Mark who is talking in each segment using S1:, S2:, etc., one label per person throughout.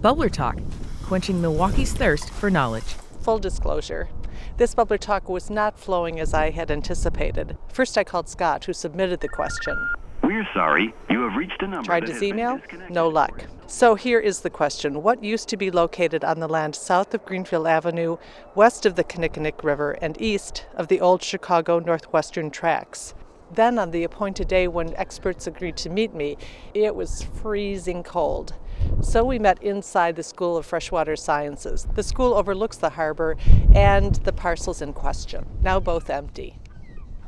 S1: Bubbler Talk, quenching Milwaukee's thirst for knowledge.
S2: Full disclosure. This bubbler talk was not flowing as I had anticipated. First, I called Scott, who submitted the question.
S3: We're sorry. You have reached a number.
S2: Tried
S3: that
S2: his
S3: has
S2: email?
S3: disconnected.
S2: No luck. So here is the question What used to be located on the land south of Greenfield Avenue, west of the Kinnickinnick River, and east of the old Chicago Northwestern tracks? Then, on the appointed day when experts agreed to meet me, it was freezing cold. So we met inside the School of Freshwater Sciences. The school overlooks the harbor and the parcels in question, now both empty.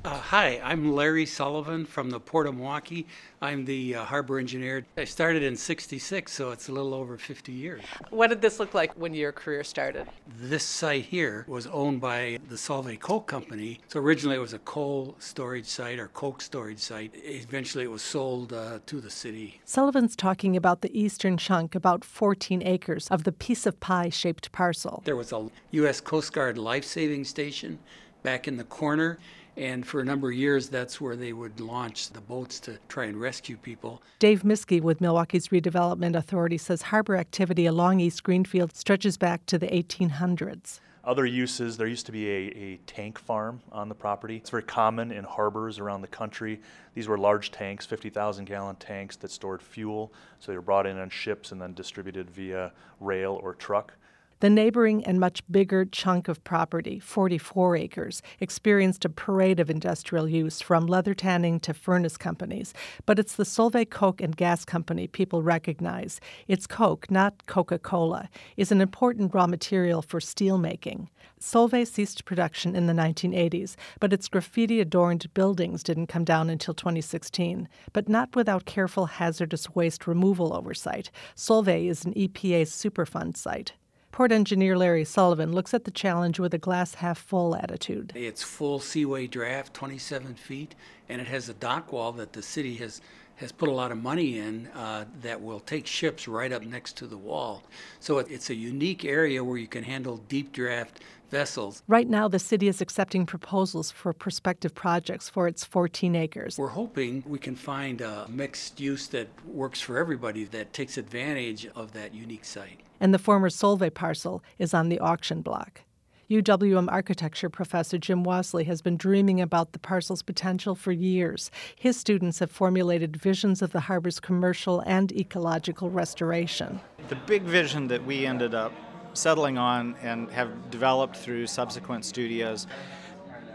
S4: Uh, hi, I'm Larry Sullivan from the Port of Milwaukee. I'm the uh, harbor engineer. I started in 66, so it's a little over 50 years.
S2: What did this look like when your career started?
S4: This site here was owned by the Solvay Coke Company. So originally it was a coal storage site or coke storage site. Eventually it was sold uh, to the city.
S5: Sullivan's talking about the eastern chunk, about 14 acres of the piece of pie shaped parcel.
S4: There was a U.S. Coast Guard life saving station back in the corner. And for a number of years, that's where they would launch the boats to try and rescue people.
S5: Dave Misky with Milwaukee's Redevelopment Authority says harbor activity along East Greenfield stretches back to the 1800s.
S6: Other uses, there used to be a, a tank farm on the property. It's very common in harbors around the country. These were large tanks, 50,000 gallon tanks that stored fuel. So they were brought in on ships and then distributed via rail or truck.
S5: The neighboring and much bigger chunk of property, 44 acres, experienced a parade of industrial use from leather tanning to furnace companies. But it's the Solvay Coke and Gas Company people recognize. Its Coke, not Coca Cola, is an important raw material for steel making. Solvay ceased production in the 1980s, but its graffiti adorned buildings didn't come down until 2016. But not without careful hazardous waste removal oversight. Solvay is an EPA Superfund site. Port engineer Larry Sullivan looks at the challenge with a glass half full attitude.
S4: It's full seaway draft, 27 feet, and it has a dock wall that the city has has put a lot of money in uh, that will take ships right up next to the wall. So it, it's a unique area where you can handle deep draft vessels.
S5: Right now, the city is accepting proposals for prospective projects for its 14 acres.
S4: We're hoping we can find a mixed use that works for everybody that takes advantage of that unique site.
S5: And the former Solvay parcel is on the auction block. UWM architecture professor Jim Wasley has been dreaming about the parcel's potential for years. His students have formulated visions of the harbor's commercial and ecological restoration.
S7: The big vision that we ended up settling on and have developed through subsequent studios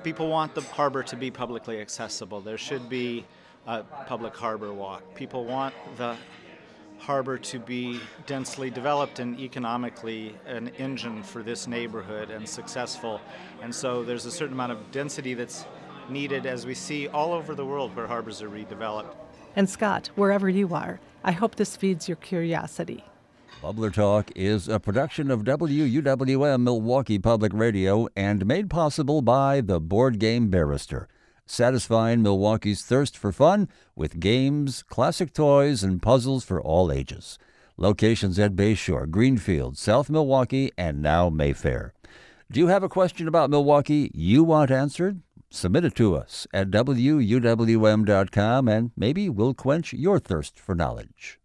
S7: people want the harbor to be publicly accessible. There should be a public harbor walk. People want the harbor to be densely developed and economically an engine for this neighborhood and successful. And so there's a certain amount of density that's needed as we see all over the world where harbors are redeveloped.
S5: And Scott, wherever you are, I hope this feeds your curiosity.
S8: Bubbler Talk is a production of WUWM Milwaukee Public Radio and made possible by the Board Game Barrister, satisfying Milwaukee's thirst for fun with games, classic toys, and puzzles for all ages. Locations at Bayshore, Greenfield, South Milwaukee, and now Mayfair. Do you have a question about Milwaukee you want answered? Submit it to us at WUWM.com and maybe we'll quench your thirst for knowledge.